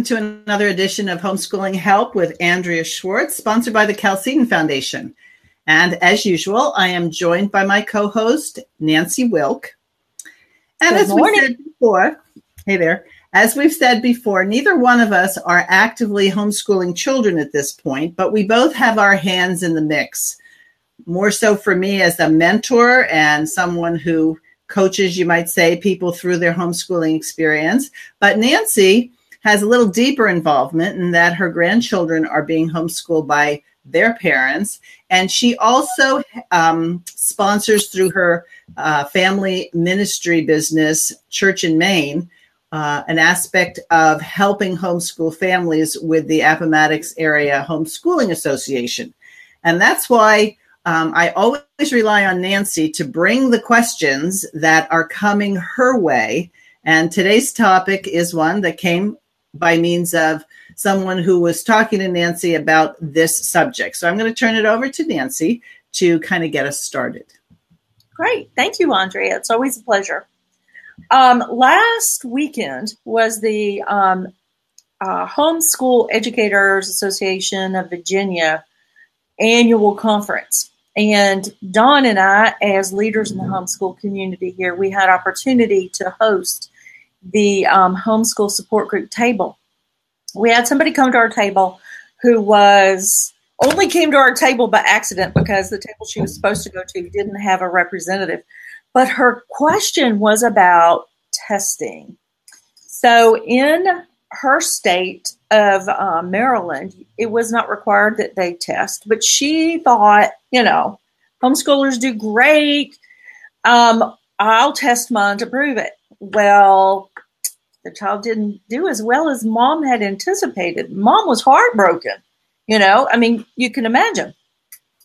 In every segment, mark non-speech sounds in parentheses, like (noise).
Welcome to another edition of Homeschooling Help with Andrea Schwartz, sponsored by the Chalcedon Foundation. And as usual, I am joined by my co host, Nancy Wilk. And Good as morning. we said before, hey there, as we've said before, neither one of us are actively homeschooling children at this point, but we both have our hands in the mix. More so for me as a mentor and someone who coaches, you might say, people through their homeschooling experience. But Nancy, has a little deeper involvement in that her grandchildren are being homeschooled by their parents. And she also um, sponsors through her uh, family ministry business, Church in Maine, uh, an aspect of helping homeschool families with the Appomattox Area Homeschooling Association. And that's why um, I always rely on Nancy to bring the questions that are coming her way. And today's topic is one that came by means of someone who was talking to Nancy about this subject. So I'm going to turn it over to Nancy to kind of get us started. Great. Thank you, Andrea. It's always a pleasure. Um, last weekend was the um, uh, Homeschool Educators Association of Virginia annual conference. And Don and I, as leaders in the homeschool community here, we had opportunity to host the um, homeschool support group table. We had somebody come to our table who was only came to our table by accident because the table she was supposed to go to didn't have a representative. But her question was about testing. So in her state of uh, Maryland, it was not required that they test, but she thought, you know, homeschoolers do great. Um, I'll test mine to prove it. Well, the child didn't do as well as mom had anticipated. Mom was heartbroken. You know, I mean, you can imagine.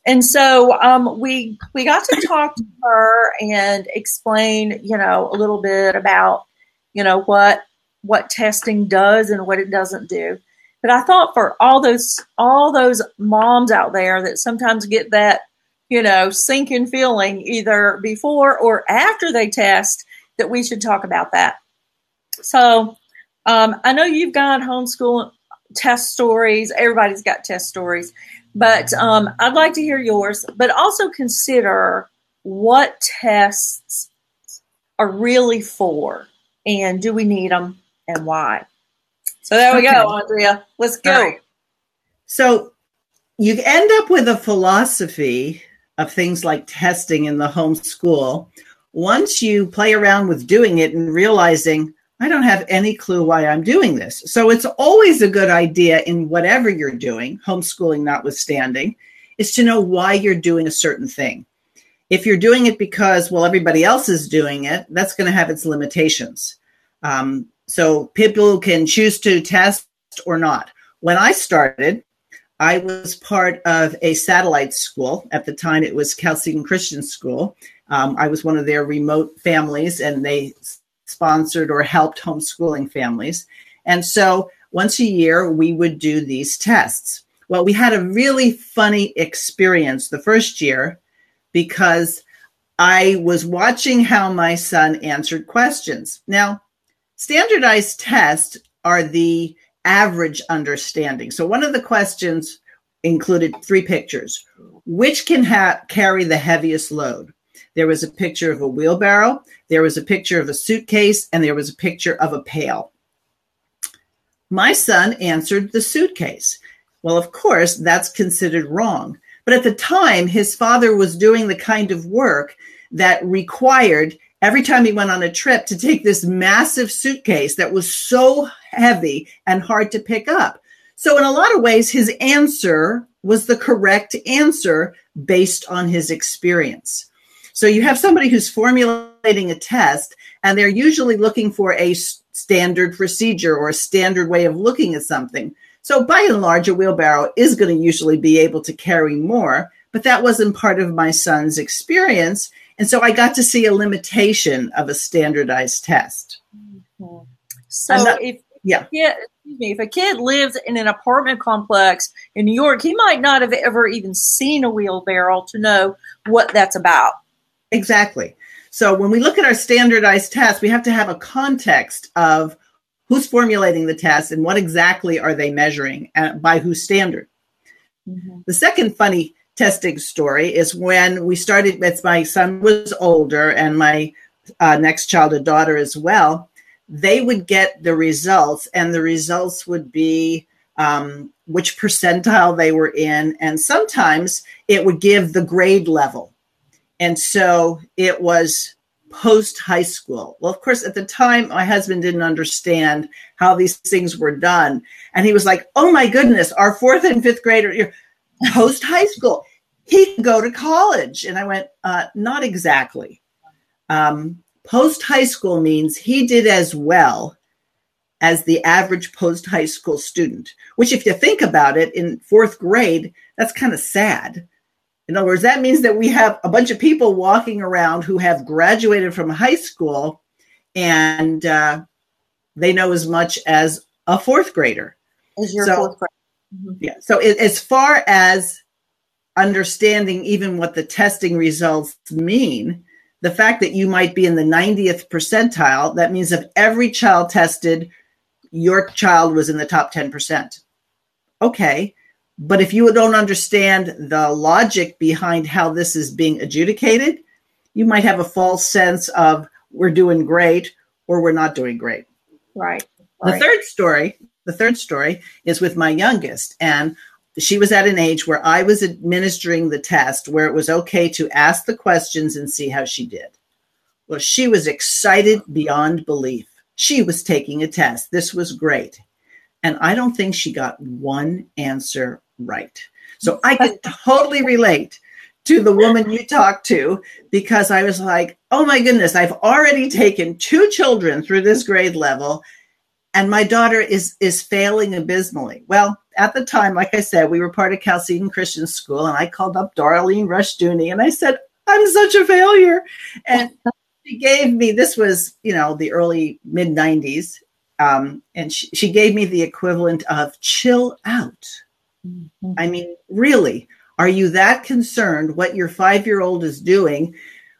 And so um, we we got to talk to her and explain, you know, a little bit about, you know, what what testing does and what it doesn't do. But I thought for all those all those moms out there that sometimes get that, you know, sinking feeling either before or after they test, that we should talk about that. So um, I know you've got homeschool test stories. Everybody's got test stories, but um, I'd like to hear yours. But also consider what tests are really for, and do we need them, and why. So there we Okay. go, Andrea. Let's go. Right. So you end up with a philosophy of things like testing in the homeschool once you play around with doing it and realizing I don't have any clue why I'm doing this. So it's always a good idea in whatever you're doing, homeschooling notwithstanding, is to know why you're doing a certain thing. If you're doing it because, well, everybody else is doing it, that's going to have its limitations. Um, so people can choose to test or not. When I started, I was part of a satellite school. At the time, it was Chalcedon Christian School. Um, I was one of their remote families, and they sponsored or helped homeschooling families. And so once a year, we would do these tests. Well, we had a really funny experience the first year because I was watching how my son answered questions. Now, standardized tests are the average understanding. So one of the questions included three pictures. Which can ha- carry the heaviest load? There was a picture of a wheelbarrow, there was a picture of a suitcase, and there was a picture of a pail. My son answered the suitcase. Well, of course, that's considered wrong. But at the time, his father was doing the kind of work that required every time he went on a trip to take this massive suitcase that was so heavy and hard to pick up. So, in a lot of ways, his answer was the correct answer based on his experience. So, you have somebody who's formulating a test, and they're usually looking for a standard procedure or a standard way of looking at something. So by and large, a wheelbarrow is going to usually be able to carry more, but that wasn't part of my son's experience. And so I got to see a limitation of a standardized test. Mm-hmm. So if yeah. yeah, excuse me, if a kid lives in an apartment complex in New York, he might not have ever even seen a wheelbarrow to know what that's about. Exactly. So when we look at our standardized tests, we have to have a context of who's formulating the test and what exactly are they measuring and by whose standard. Mm-hmm. The second funny testing story is when we started, as my son was older and my uh, next child, a daughter as well, they would get the results, and the results would be um, which percentile they were in. And sometimes it would give the grade level. And so it was post high school. Well, of course, at the time, my husband didn't understand how these things were done. And he was like, oh my goodness, our fourth and fifth grader, post high school, he can go to college. And I went, uh, not exactly. Um, post high school means he did as well as the average post high school student, which, if you think about it, in fourth grade, that's kind of sad in other words, that means that we have a bunch of people walking around who have graduated from high school and uh, they know as much as a fourth grader. As your so, fourth grader. Mm-hmm. Yeah. So it, as far as understanding even what the testing results mean, the fact that you might be in the 90th percentile, that means if every child tested, your child was in the top 10%. Okay. But if you don't understand the logic behind how this is being adjudicated, you might have a false sense of we're doing great or we're not doing great. Right. right. The third story, the third story is with my youngest and she was at an age where I was administering the test where it was okay to ask the questions and see how she did. Well, she was excited beyond belief. She was taking a test. This was great. And I don't think she got one answer right. So I can (laughs) totally relate to the woman you talked to because I was like, oh my goodness, I've already taken two children through this grade level and my daughter is is failing abysmally. Well, at the time, like I said, we were part of Chalcedon Christian School, and I called up Darlene Rushdoony and I said, I'm such a failure. And (laughs) she gave me this was, you know, the early mid 90s. Um, and she, she gave me the equivalent of chill out. Mm-hmm. I mean, really, are you that concerned what your five year old is doing?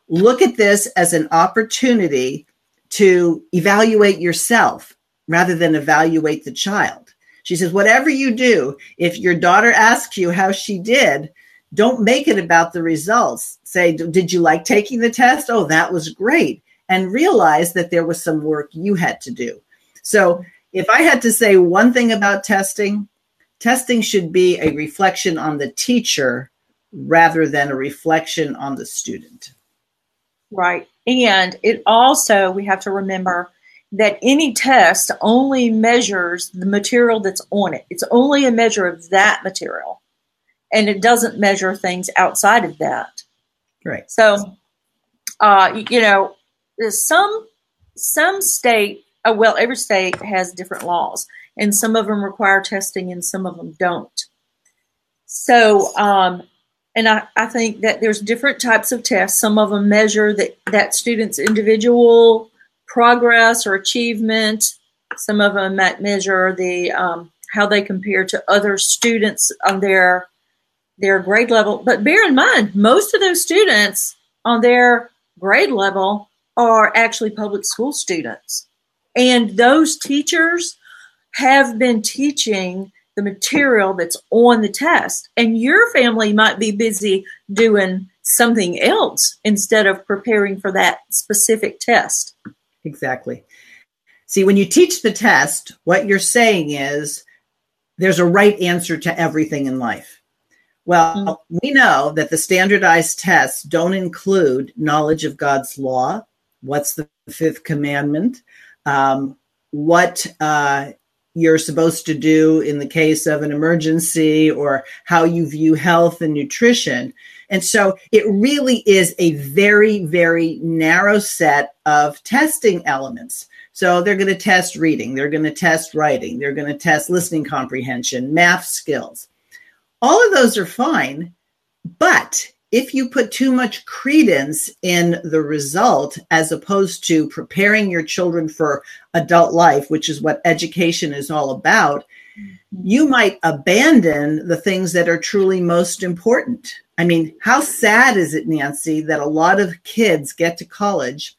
Look at this as an opportunity to evaluate yourself rather than evaluate the child. She says, whatever you do, if your daughter asks you how she did, don't make it about the results. Say, did you like taking the test? Oh, that was great. And realize that there was some work you had to do. So if I had to say one thing about testing, testing should be a reflection on the teacher rather than a reflection on the student. Right. And it also, we have to remember that any test only measures the material that's on it. It's only a measure of that material. And it doesn't measure things outside of that. Right. So, uh, you know, some some state, uh, well, every state has different laws and some of them require testing and some of them don't. So, um, and I, I think that there's different types of tests. Some of them measure that, that student's individual progress or achievement. Some of them might measure the um, how they compare to other students on their their grade level. But bear in mind, most of those students on their grade level are actually public school students, and those teachers have been teaching the material that's on the test. And your family might be busy doing something else instead of preparing for that specific test. Exactly. See, when you teach the test, what you're saying is there's a right answer to everything in life. Well, mm-hmm. we know that the standardized tests don't include knowledge of God's law. What's the fifth commandment? Um, what uh, you're supposed to do in the case of an emergency or how you view health and nutrition. And so it really is a very, very narrow set of testing elements. So they're going to test reading, they're going to test writing, they're going to test listening comprehension, math skills. All of those are fine. But if you put too much credence in the result as opposed to preparing your children for adult life, which is what education is all about, you might abandon the things that are truly most important. I mean, how sad is it, Nancy, that a lot of kids get to college,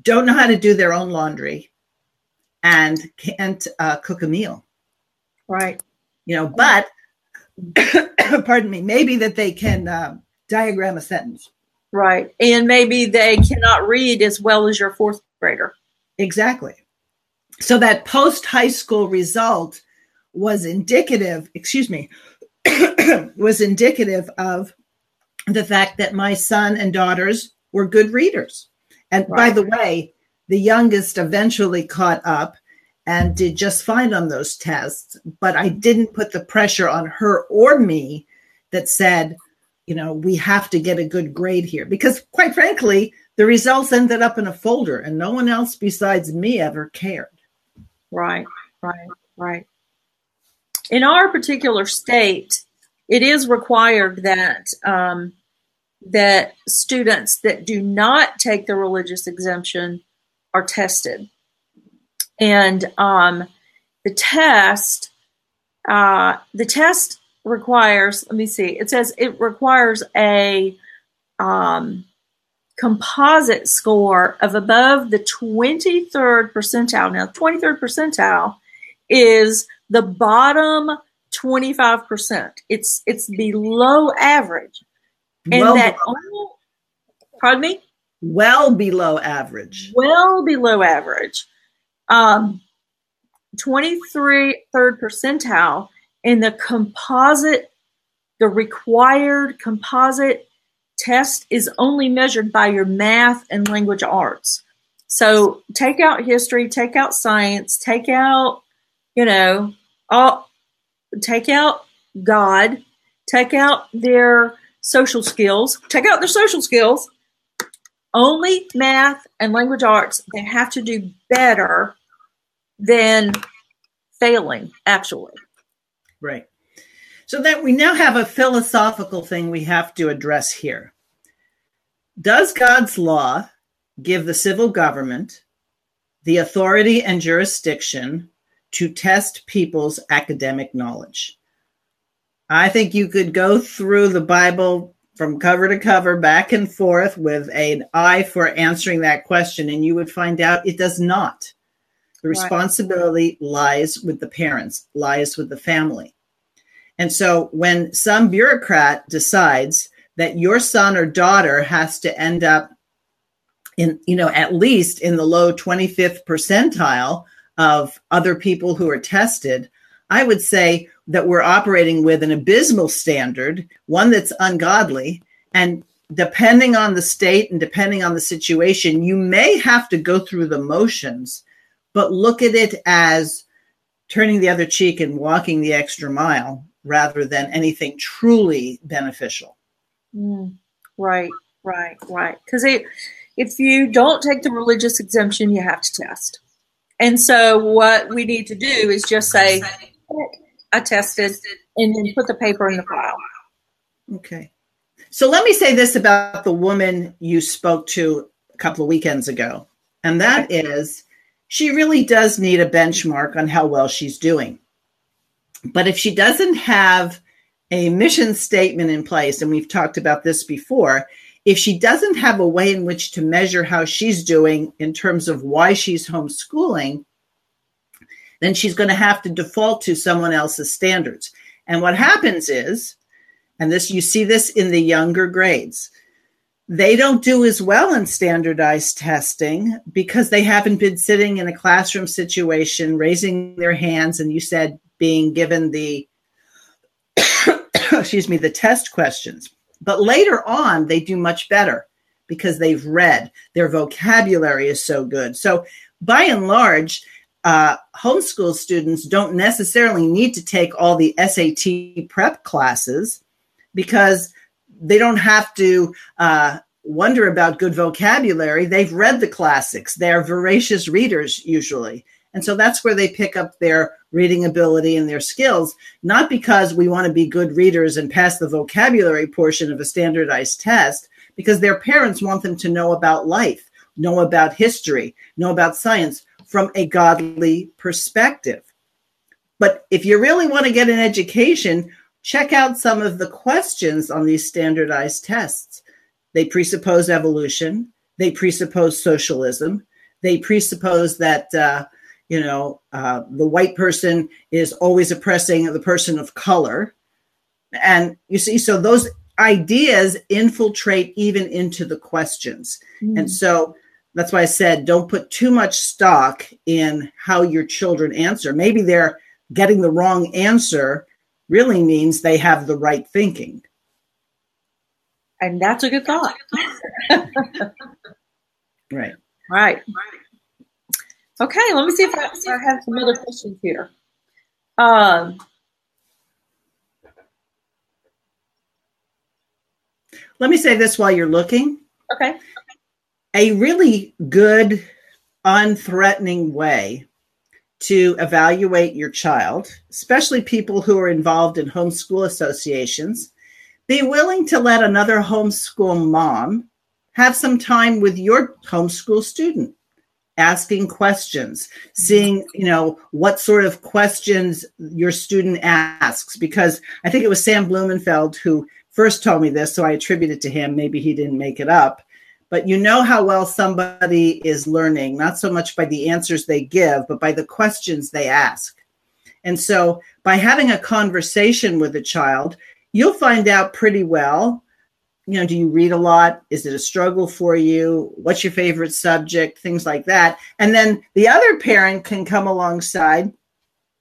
don't know how to do their own laundry, and can't uh, cook a meal? Right. You know, but (coughs) pardon me, maybe that they can uh, diagram a sentence. Right. And maybe they cannot read as well as your fourth grader. Exactly. So that post high school result was indicative, excuse me, (coughs) was indicative of the fact that my son and daughters were good readers. And right. by the way, the youngest eventually caught up and did just fine on those tests, but I didn't put the pressure on her or me that said, you know, we have to get a good grade here. Because quite frankly, the results ended up in a folder and no one else besides me ever cared. Right, right, right. In our particular state, it is required that um, that students that do not take the religious exemption are tested, and um, the test uh, the test requires. Let me see. It says it requires a um, composite score of above the 23rd percentile. Now, 23rd percentile is the bottom 25%. It's it's below average. And well that only, pardon me? Well below average. Well below average. Um 23 third percentile in the composite the required composite test is only measured by your math and language arts. So take out history, take out science, take out, you know, all take out God, take out their social skills, take out their social skills. Only math and language arts, they have to do better than failing, actually. Right. So that we now have a philosophical thing we have to address here. Does God's law give the civil government the authority and jurisdiction to test people's academic knowledge? I think you could go through the Bible from cover to cover, back and forth, with an eye for answering that question, and you would find out it does not. The responsibility right. lies with the parents, lies with the family. And so when some bureaucrat decides that your son or daughter has to end up in, you know, at least in the low 25th percentile of other people who are tested, I would say that we're operating with an abysmal standard, one that's ungodly. And depending on the state and depending on the situation, you may have to go through the motions, but look at it as turning the other cheek and walking the extra mile rather than anything truly beneficial. Mm, right, right, right. Because if you don't take the religious exemption, you have to test. And so what we need to do is just say, I tested, and then put the paper in the file. Okay. So let me say this about the woman you spoke to a couple of weekends ago, and that okay. is she really does need a benchmark on how well she's doing. But if she doesn't have a mission statement in place, and we've talked about this before, if she doesn't have a way in which to measure how she's doing in terms of why she's homeschooling, then she's going to have to default to someone else's standards. And what happens is, and this you see this in the younger grades, they don't do as well in standardized testing because they haven't been sitting in a classroom situation, raising their hands, and you said being given the (coughs) excuse me the test questions. But later on they do much better because they've read. Their vocabulary is so good. So by and large uh, homeschool students don't necessarily need to take all the sat prep classes because they don't have to uh, wonder about good vocabulary, they've read the classics. They're voracious readers usually. And so that's where they pick up their reading ability and their skills, not because we want to be good readers and pass the vocabulary portion of a standardized test, because their parents want them to know about life, know about history, know about science from a godly perspective. But if you really want to get an education, check out some of the questions on these standardized tests. They presuppose evolution, they presuppose socialism, they presuppose that. Uh, you know, uh, the white person is always oppressing the person of color. And you see, so those ideas infiltrate even into the questions. Mm. And so that's why I said don't put too much stock in how your children answer. Maybe they're getting the wrong answer, really means they have the right thinking. And that's a good thought. (laughs) right. Right. Okay, let me see if I, I have some other questions here. Um, let me say this while you're looking. Okay. A really good, unthreatening way to evaluate your child, especially people who are involved in homeschool associations, be willing to let another homeschool mom have some time with your homeschool student asking questions seeing you know what sort of questions your student asks. Because i think it was sam blumenfeld who first told me this so i attribute it to him. Maybe he didn't make it up but you know how well somebody is learning not so much by the answers they give but by the questions they ask and so by having a conversation with a child you'll find out pretty well you know, do you read a lot? Is it a struggle for you? What's your favorite subject? Things like that. And then the other parent can come alongside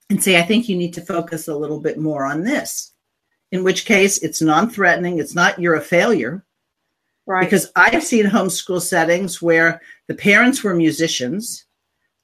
and say, I think you need to focus a little bit more on this. In which case, it's non threatening. It's not you're a failure. Right. Because I've seen homeschool settings where the parents were musicians,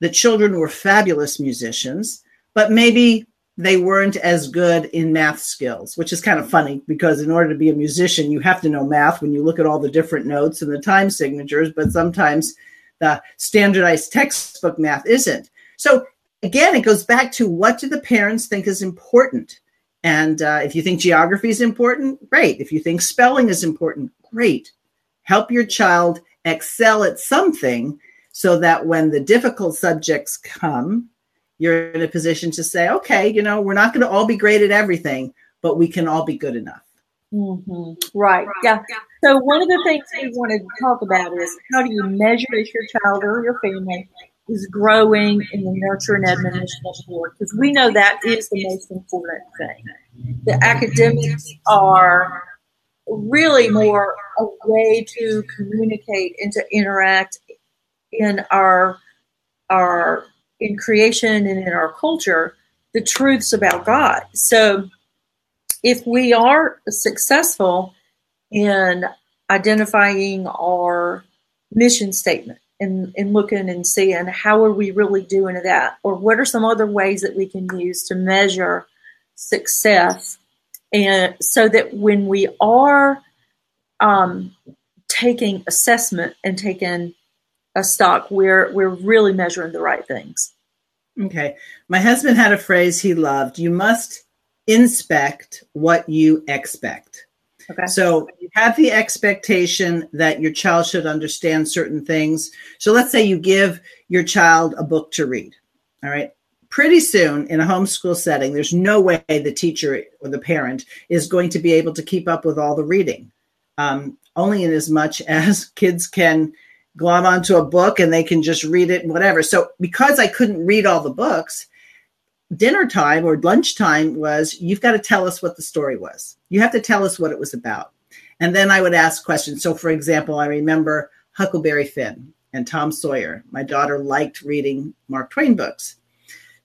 the children were fabulous musicians, but maybe they weren't as good in math skills, which is kind of funny because in order to be a musician, you have to know math when you look at all the different notes and the time signatures, but sometimes the standardized textbook math isn't. So again, it goes back to what do the parents think is important? And uh, if you think geography is important, great. If you think spelling is important, great. Help your child excel at something so that when the difficult subjects come, you're in a position to say, okay, you know, we're not going to all be great at everything, but we can all be good enough. Mm-hmm. Right. Yeah. So one of the things we wanted to talk about is how do you measure if your child or your family is growing in the nurture and admonition of the? Because we know that is the most important thing. The academics are really more a way to communicate and to interact in our our in creation and in our culture the truths about God. So if we are successful in identifying our mission statement and, and looking and seeing how are we really doing that or what are some other ways that we can use to measure success and so that when we are um, taking assessment and taking a stock, we're we're really measuring the right things. Okay. My husband had a phrase he loved. You must inspect what you expect. Okay. So you have the expectation that your child should understand certain things. So let's say you give your child a book to read. All right. Pretty soon in a homeschool setting, there's no way the teacher or the parent is going to be able to keep up with all the reading. Um, only in as much (laughs) as kids can glom onto a book and they can just read it and whatever. So because I couldn't read all the books, dinner time or lunchtime was you've got to tell us what the story was. You have to tell us what it was about. And then I would ask questions. So for example, I remember Huckleberry Finn and Tom Sawyer. My daughter liked reading Mark Twain books.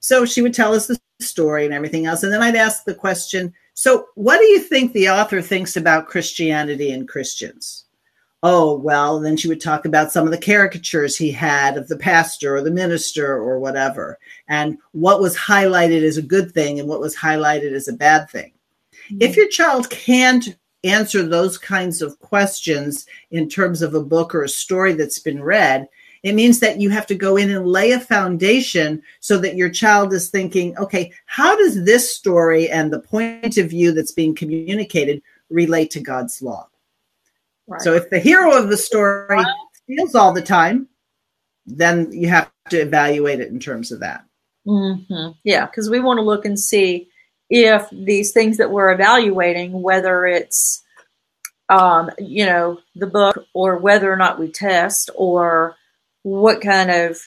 So she would tell us the story and everything else. And then I'd ask the question, so what do you think the author thinks about Christianity and Christians? oh, well, then she would talk about some of the caricatures he had of the pastor or the minister or whatever, and what was highlighted as a good thing and what was highlighted as a bad thing. Mm-hmm. If your child can't answer those kinds of questions in terms of a book or a story that's been read, it means that you have to go in and lay a foundation so that your child is thinking, okay, how does this story and the point of view that's being communicated relate to God's law? Right. So if the hero of the story steals all the time, then you have to evaluate it in terms of that. Mm-hmm. Yeah, because we want to look and see if these things that we're evaluating, whether it's um, you know the book or whether or not we test or what kind of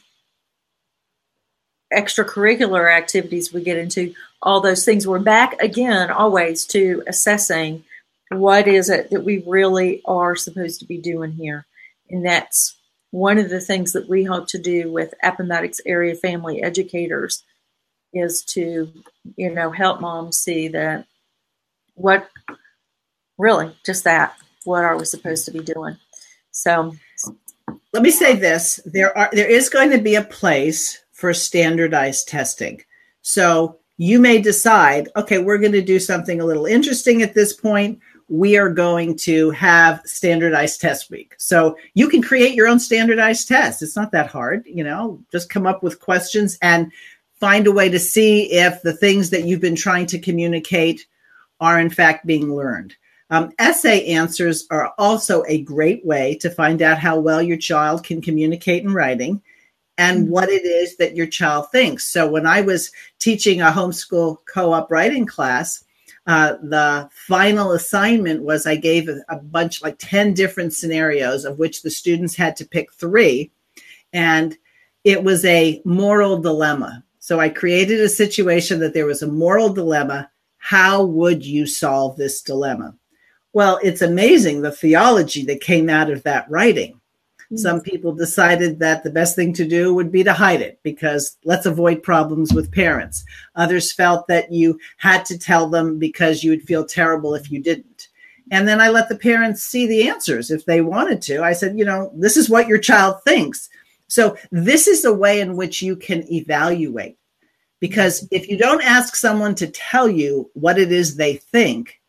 extracurricular activities we get into, all those things. We're back again always to assessing what is it that we really are supposed to be doing here. And that's one of the things that we hope to do with Appomattox area family educators is to, you know, help moms see that what really just that, what are we supposed to be doing? So let me say this there are there is going to be a place for standardized testing. So you may decide, okay, we're going to do something a little interesting at this point we are going to have standardized test week. So you can create your own standardized test. It's not that hard, you know, just come up with questions and find a way to see if the things that you've been trying to communicate are in fact being learned. Um, essay answers are also a great way to find out how well your child can communicate in writing and mm-hmm. what it is that your child thinks. So when I was teaching a homeschool co-op writing class, uh, the final assignment was I gave a, a bunch, like 10 different scenarios, of which the students had to pick three. And it was a moral dilemma. So I created a situation that there was a moral dilemma. How would you solve this dilemma? Well, it's amazing the theology that came out of that writing. Mm-hmm. Some people decided that the best thing to do would be to hide it because let's avoid problems with parents. Others felt that you had to tell them because you would feel terrible if you didn't. And then I let the parents see the answers if they wanted to. I said, you know, this is what your child thinks. So this is a way in which you can evaluate. Because if you don't ask someone to tell you what it is they think,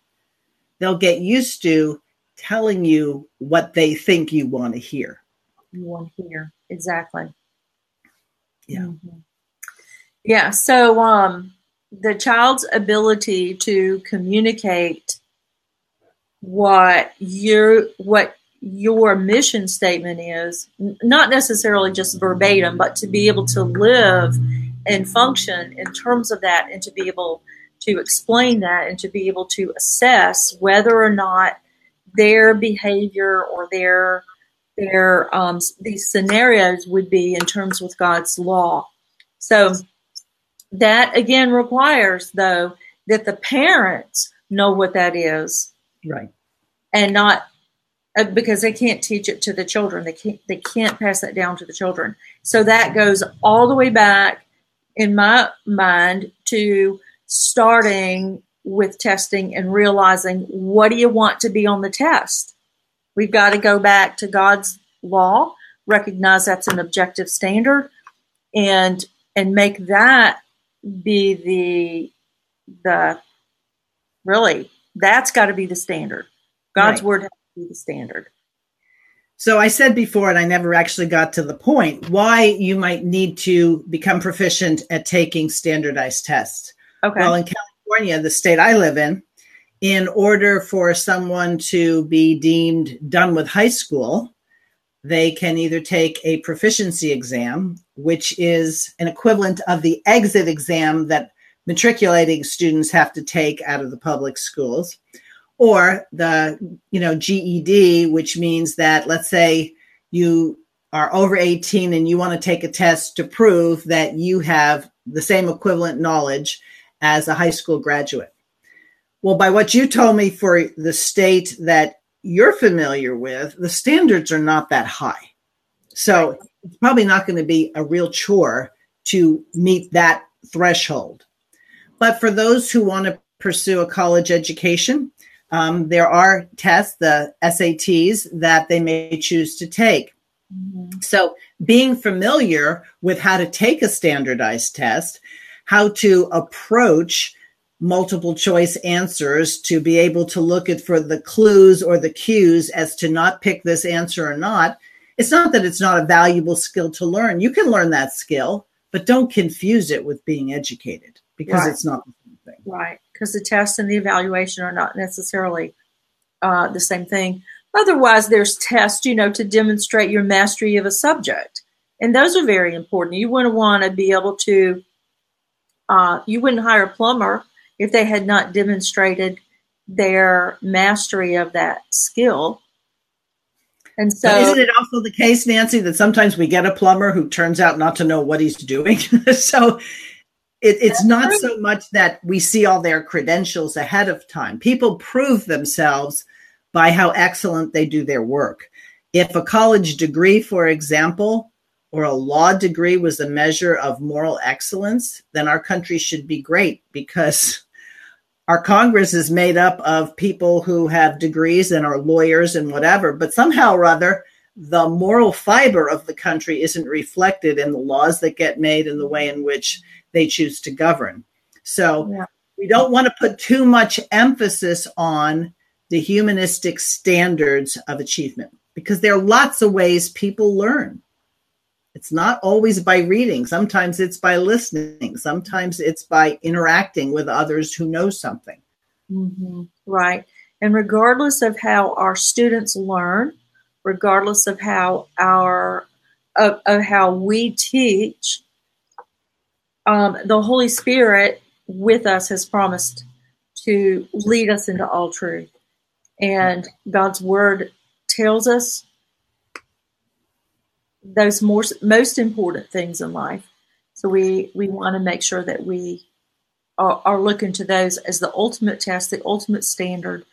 they'll get used to telling you what they think you want to hear you want to hear. Exactly. Yeah. Mm-hmm. Yeah. So um, the child's ability to communicate what your what your mission statement is, not necessarily just verbatim, but to be able to live and function in terms of that and to be able to explain that and to be able to assess whether or not their behavior or their their um, these scenarios would be in terms with God's law. So that again requires though that the parents know what that is, right, and not uh, because they can't teach it to the children. They can't they can't pass that down to the children. So that goes all the way back in my mind to starting with testing and realizing what do you want to be on the test We've got to go back to God's law, recognize that's an objective standard, and and make that be the the really that's got to be the standard. God's right. word has to be the standard. So I said before, and I never actually got to the point why you might need to become proficient at taking standardized tests. Okay. Well, in California, the state I live in, in order for someone to be deemed done with high school, they can either take a proficiency exam, which is an equivalent of the exit exam that matriculating students have to take out of the public schools, or the you know GED, which means that let's say you are over 18 and you want to take a test to prove that you have the same equivalent knowledge as a high school graduate. Well, by what you told me for the state that you're familiar with, the standards are not that high. So it's probably not going to be a real chore to meet that threshold. But for those who want to pursue a college education, um, there are tests, the SATs, that they may choose to take. Mm-hmm. So, being familiar with how to take a standardized test, how to approach multiple choice answers to be able to look at for the clues or the cues as to not pick this answer or not. It's not that it's not a valuable skill to learn. You can learn that skill, but don't confuse it with being educated because Right. it's not the same thing. Right, because the test and the evaluation are not necessarily uh, the same thing. Otherwise, there's tests, you know, to demonstrate your mastery of a subject, and those are very important. You want to want to be able to. Uh, you wouldn't hire a plumber if they had not demonstrated their mastery of that skill. And so, But isn't it also the case, Nancy, that sometimes we get a plumber who turns out not to know what he's doing? (laughs) so it, it's not so much that we see all their credentials ahead of time. People prove themselves by how excellent they do their work. If a college degree, for example, or a law degree was a measure of moral excellence, then our country should be great because (laughs) our Congress is made up of people who have degrees and are lawyers and whatever, but somehow or other, the moral fiber of the country isn't reflected in the laws that get made and the way in which they choose to govern. So Yeah. we don't want to put too much emphasis on the humanistic standards of achievement because there are lots of ways people learn. It's not always by reading. Sometimes it's by listening. Sometimes it's by interacting with others who know something. Mhm, Right. And regardless of how our students learn, regardless of how our of, of how we teach, um, the Holy Spirit with us has promised to lead us into all truth. And God's word tells us those more, most important things in life. So we, we want to make sure that we are, are looking to those as the ultimate test, the ultimate standard.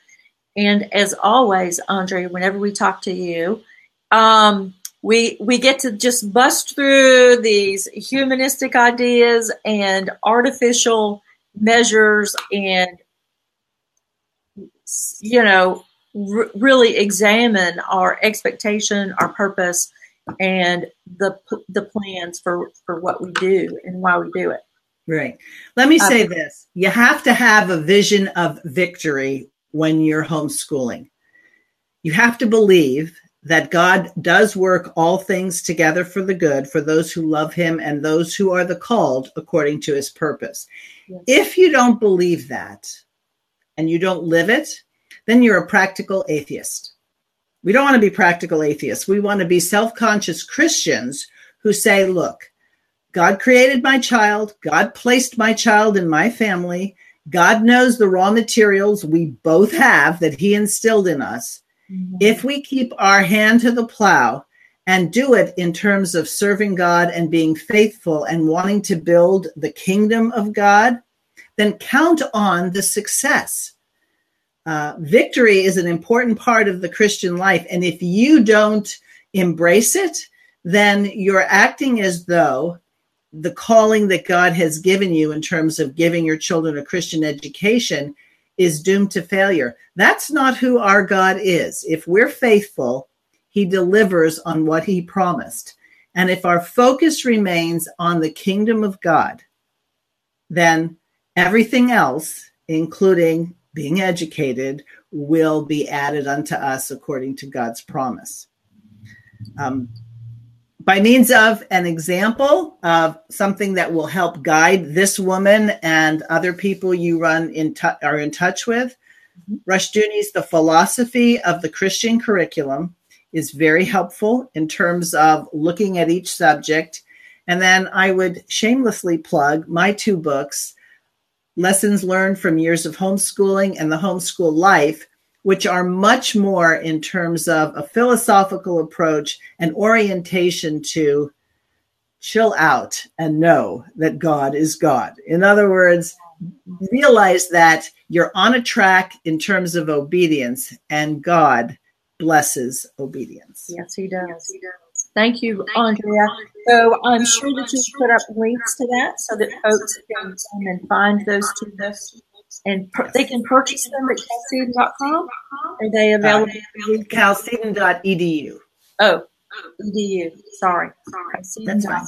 And as always, Andre, whenever we talk to you, um, we we get to just bust through these humanistic ideas and artificial measures, and you know, r- really examine our expectation, our purpose, and the the plans for for what we do and why we do it. Right. Let me say Um, this you have to have a vision of victory when you're homeschooling. You have to believe that God does work all things together for the good for those who love him and those who are the called according to his purpose. Yes. If you don't believe that and you don't live it, then you're a practical atheist. We don't want to be practical atheists. We want to be self conscious Christians who say, look, God created my child. God placed my child in my family. God knows the raw materials we both have that He instilled in us. Mm-hmm. If we keep our hand to the plow and do it in terms of serving God and being faithful and wanting to build the kingdom of God, then count on the success. Uh, victory is an important part of the Christian life. And if you don't embrace it, then you're acting as though the calling that God has given you in terms of giving your children a Christian education is doomed to failure. That's not who our God is. If we're faithful, he delivers on what he promised. And if our focus remains on the kingdom of God, then everything else, including being educated, will be added unto us according to God's promise. Um, by means of an example of something that will help guide this woman and other people you run in tou are in touch with, Rushdoony's The Philosophy of the Christian Curriculum is very helpful in terms of looking at each subject. And then I would shamelessly plug my two books, Lessons Learned from Years of Homeschooling and The Homeschool Life, which are much more in terms of a philosophical approach and orientation to chill out and know that God is God. In other words, realize that you're on a track in terms of obedience and God blesses obedience. Yes, he does. Thank you, Andrea. So I'm sure that you put up links to that so that folks can come and find those two books and per- they can purchase them at chalcedon.com. Are they available? chalcedon.edu. oh, edu. Sorry. That's fine.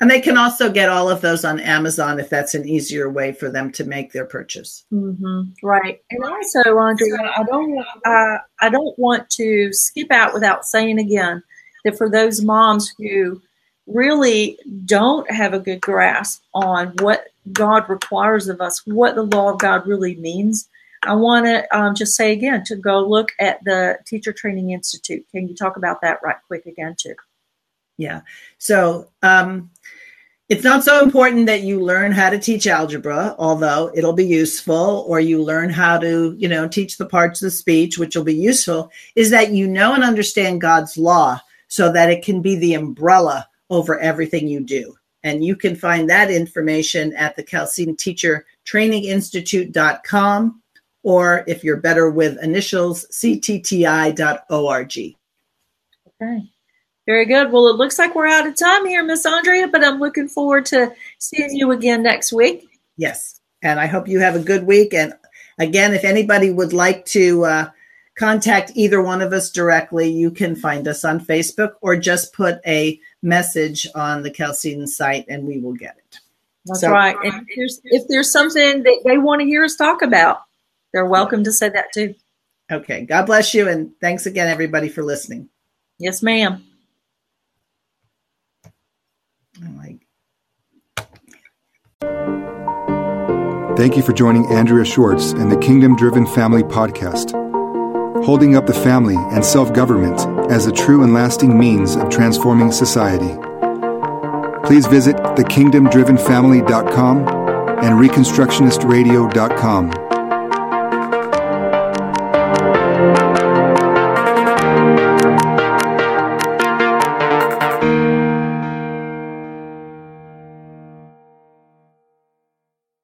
And they can also get all of those on Amazon if that's an easier way for them to make their purchase. Mm-hmm. Right. And also, Andrea, I don't, uh, I don't want to skip out without saying again that for those moms who really don't have a good grasp on what God requires of us, what the law of God really means, I want to um, just say again to go look at the Teacher Training Institute. Can you talk about that right quick again, too? Yeah. So um, it's not so important that you learn how to teach algebra, although it'll be useful, or you learn how to, you know, teach the parts of the speech, which will be useful, is that you know and understand God's law so that it can be the umbrella over everything you do. And you can find that information at the Chalcedon Teacher Training Institute.com, or if you're better with initials, ctti.org. Okay. Very good. Well, it looks like we're out of time here, Miss Andrea, but I'm looking forward to seeing you again next week. Yes. And I hope you have a good week. And again, if anybody would like to uh, contact either one of us directly, you can find us on Facebook or just put a message on the Chalcedon site and we will get it. That's so, right. And um, if there's, if there's something that they want to hear us talk about, they're welcome to say that too. Okay. God bless you. And thanks again, everybody, for listening. Yes, ma'am. Oh, like. Thank you for joining Andrea Schwartz and the Kingdom Driven Family Podcast, holding up the family and self government as a true and lasting means of transforming society. Please visit thekingdomdrivenfamily.com and reconstructionistradio.com